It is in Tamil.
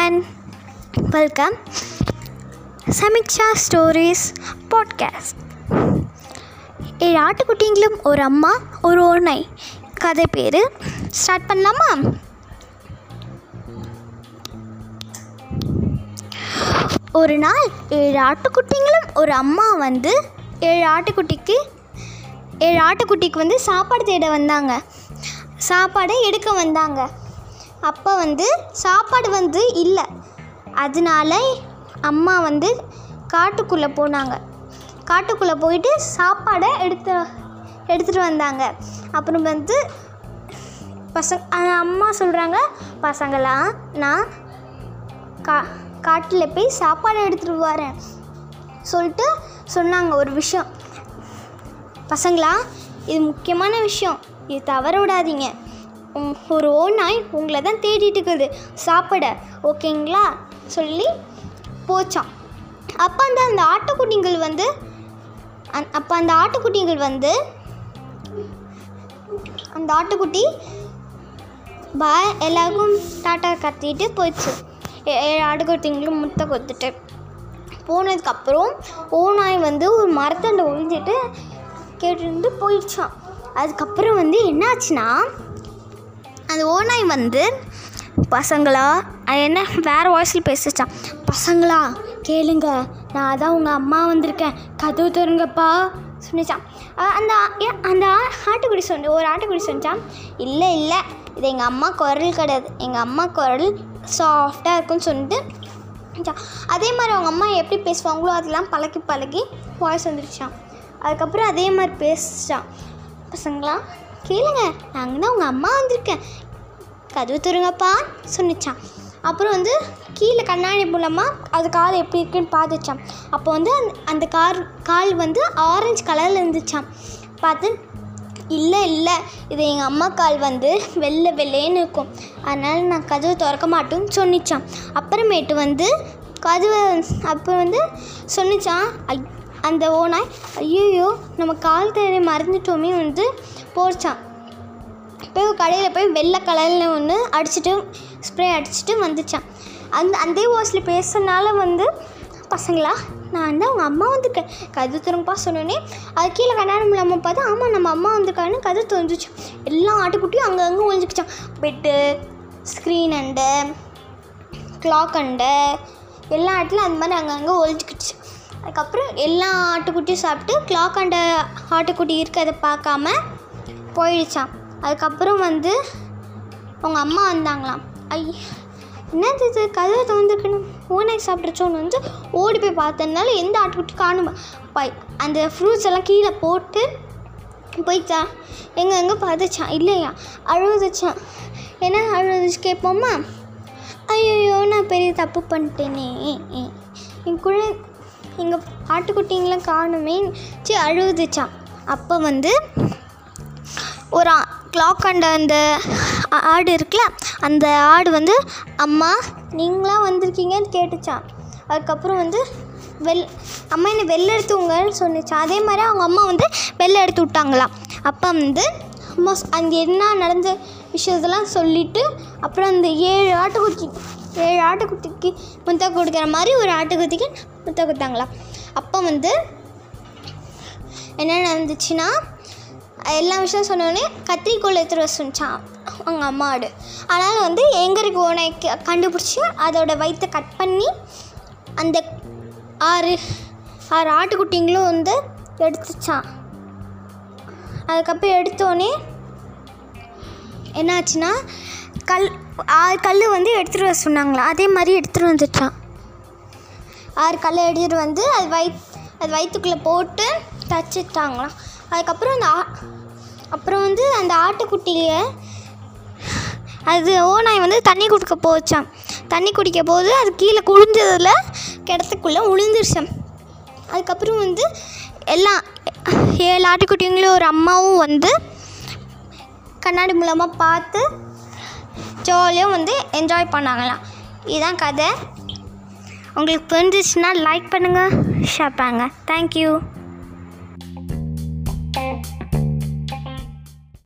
everyone. Welcome. Samiksha stories podcast ஏழு ஆட்டுக்குட்டிங்களும் ஒரு அம்மா ஒரு ஓனை கதை பேர் ஸ்டார்ட் பண்ணலாமா? ஒரு நாள் ஏழு ஆட்டுக்குட்டிங்களும் ஒரு அம்மா வந்து ஏழு ஆட்டுக்குட்டிக்கு ஏழு ஆட்டுக்குட்டிக்கு வந்து சாப்பாடு தேட வந்தாங்க. சாப்பாடை எடுக்க வந்தாங்க. அப்போ வந்து சாப்பாடு வந்து இல்லை. அதனால அம்மா வந்து காட்டுக்குள்ளே போனாங்க. காட்டுக்குள்ளே போயிட்டு சாப்பாடை எடுத்து எடுத்துகிட்டு வந்தாங்க. அப்புறம் வந்து பசங்க அம்மா சொல்கிறாங்க பசங்களா நான் கா காட்டில் போய் சாப்பாடு எடுத்துகிட்டு வரேன். சொல்லிட்டு சொன்னாங்க ஒரு விஷயம். பசங்களா இது முக்கியமான விஷயம். இது தவற விடாதீங்க. ஒரு ஓ நாய் உங்களை தான் தேடிட்டு இருக்குது. சாப்பிட ஓகேங்களா? சொல்லி போச்சான் அப்போ அந்த அந்த ஆட்டுக்குட்டிங்கள் வந்து அந் அப்போ அந்த ஆட்டுக்குட்டிங்கள் வந்து அந்த ஆட்டுக்குட்டி பாய் எல்லாருக்கும் டாட்டா கத்திட்டு போயிடுச்சு. ஏழு ஆட்டுக்குட்டிங்களும் முட்டை கொத்துட்டு. போனதுக்கப்புறம் ஓநாய் வந்து ஒரு மரத்தண்டை ஒழிஞ்சிட்டு கேட்டுருந்து போயிடுச்சான் அதுக்கப்புறம் வந்து என்னாச்சுன்னா அந்த ஓநாய் வந்து பசங்களா? அது என்ன? வேறு வாய்ஸில் பேசிச்சான் பசங்களா கேளுங்க. நான் அதான் உங்கள் அம்மா வந்திருக்கேன். கதவு தருங்கப்பா சொன்னிச்சான் அந்த அந்த ஆ- ஆட்டுக்குடி சொன்ன ஒரு ஆட்டுக்குடி சொன்னிச்சான் இல்லை இல்லை. இது எங்கள் அம்மா குரல் கிடையாது. எங்கள் அம்மா குரல் சாஃப்டாக இருக்குன்னு சொல்லிட்டு அதே மாதிரி அவங்க அம்மா எப்படி பேசுவாங்களோ அதெல்லாம் பழகி பழகி வாய்ஸ் வந்துருச்சான் அதுக்கப்புறம் அதே மாதிரி பேசிச்சான் பசங்களா கேளுங்க நாங்கள் தான் உங்கள் அம்மா வந்திருக்கேன். கதவு தருங்கப்பா சொன்னிச்சான். அப்புறம் வந்து கீழே கண்ணாடி மூலமாக அது கால் எப்படி இருக்குன்னு பார்த்துச்சான். அப்போ வந்து அந்த அந்த கார் கால் வந்து ஆரஞ்சு கலரில் இருந்துச்சான் பார்த்து இல்லை இல்லை இது எங்கள் அம்மா கால் வந்து வெள்ளை வெள்ளைன்னு இருக்கும். அதனால் நான் கதவு திறக்க மாட்டேன்னு சொன்னிச்சான். அப்புறமேட்டு வந்து கதவை அப்போ வந்து சொன்னிச்சான் அந்த ஓனாய் ஐயோ நம்ம கால் தேடி மறந்துட்டோமே வந்து போச்சான் போய் கடையில் போய் வெள்ளை கலரில் ஒன்று அடிச்சுட்டு ஸ்ப்ரே அடிச்சுட்டு வந்துச்சான். அந்த அந்த வாய்ஸில் பேசுனால வந்து பசங்களா நான் வந்து அவங்க அம்மா வந்துருக்கேன் கது திறங்கப்பா சொன்னோன்னே அது கீழே கண்ணாடி இல்லாமல் பார்த்தா ஆமாம் நம்ம அம்மா வந்திருக்கான்னு கது தெரிஞ்சிச்சு எல்லா ஆட்டுக்குட்டியும் அங்கங்கே ஒழிஞ்சிக்கிச்சான் bed screen and clock and எல்லா ஆட்டிலும் அந்த மாதிரி அங்கங்கே ஒழிஞ்சிக்கிச்சு அதுக்கப்புறம் எல்லா ஆட்டுக்குட்டியும் சாப்பிட்டு கிளாக் அண்ட ஆட்டுக்குட்டி இருக்கிறத பார்க்காம போயிடுச்சான் அதுக்கப்புறம் வந்து அவங்க அம்மா வந்தாங்களாம். ஐ என்னது இது? கதவை திறந்துருக்கணும். ஓனாய் சாப்பிட்றச்சோன்னு வந்து ஓடி போய் பார்த்ததுனால எந்த ஆட்டுக்குட்டி காணும்? பை அந்த ஃப்ரூட்ஸ் எல்லாம் கீழே போட்டு போயிச்சா? எங்கே எங்கே பார்த்துச்சான் இல்லையா? அழுதுச்சான் என்ன அழுதுச்சு கேட்போமா ஐயோ நான் பெரிய தப்பு பண்ணிட்டேனே. என் குழந்தை எங்கள் ஆட்டுக்குட்டிங்களாம் காணுமே சி அழுதுச்சான் அப்போ வந்து ஒரு கிளாக் அண்ட அந்த ஆடு இருக்குல்ல அந்த ஆடு வந்து அம்மா நீங்களாம் வந்திருக்கீங்கன்னு கேட்டுச்சான் அதுக்கப்புறம் வந்து வெள் அம்மா என்னை வெளில எடுத்துவங்கன்னு சொன்னிச்சான் அதே மாதிரி அவங்க அம்மா வந்து வெளில எடுத்து விட்டாங்களாம். அப்போ வந்து அம்மா அங்கே என்ன நடந்த விஷயத்தெல்லாம் சொல்லிவிட்டு அப்புறம் அந்த ஏழு ஆட்டுக்குட்டி ஏழு ஆட்டுக்குட்டிக்கு முட்டை கொடுக்குற மாதிரி ஒரு ஆட்டுக்குட்டிக்கு முட்டை கொடுத்தாங்களாம் அப்போ வந்து என்ன நடந்துச்சுன்னா எல்லா விஷயம் சொன்னோடனே கத்திரிக்கோள் எடுத்துகிட்டு வர சொன்னான் அவங்க அம்மாடு அதனால் வந்து எங்கருக்கு ஓனைக்கு கண்டுபிடிச்சி அதோட வயிற்றை கட் பண்ணி அந்த ஆறு ஆறு ஆட்டுக்குட்டிங்களும் வந்து எடுத்துச்சான். அதுக்கப்புறம் எடுத்தோடனே என்னாச்சுன்னா கல் ஆறு கல் வந்து எடுத்துகிட்டு வர சொன்னாங்களா? அதே மாதிரி எடுத்துகிட்டு வந்துட்டான். ஆறு கல்லை எடுத்துகிட்டு வந்து அது வயிற் அது வயிற்றுக்குள்ளே போட்டு தச்சுட்டாங்களாம். அதுக்கப்புறம் அந்த ஆ அப்புறம் வந்து அந்த ஆட்டுக்குட்டியை அது ஓநாய் வந்து தண்ணி குடிக்க போச்சான் தண்ணி குடிக்க போது அது கீழே குளிஞ்சதில் கிடத்துக்குள்ளே உளுந்துருச்சான் அதுக்கப்புறம் வந்து எல்லாம் ஏழு ஆட்டுக்குட்டிங்களும் ஒரு அம்மாவும் வந்து கண்ணாடி மூலமாக பார்த்து ஜாலியாக வந்து என்ஜாய் பண்ணாங்களாம். இதுதான் கதை. உங்களுக்கு புரிஞ்சிச்சுன்னா லைக் பண்ணுங்கள் ஷேர் பண்ணுங்கள் தேங்க்யூ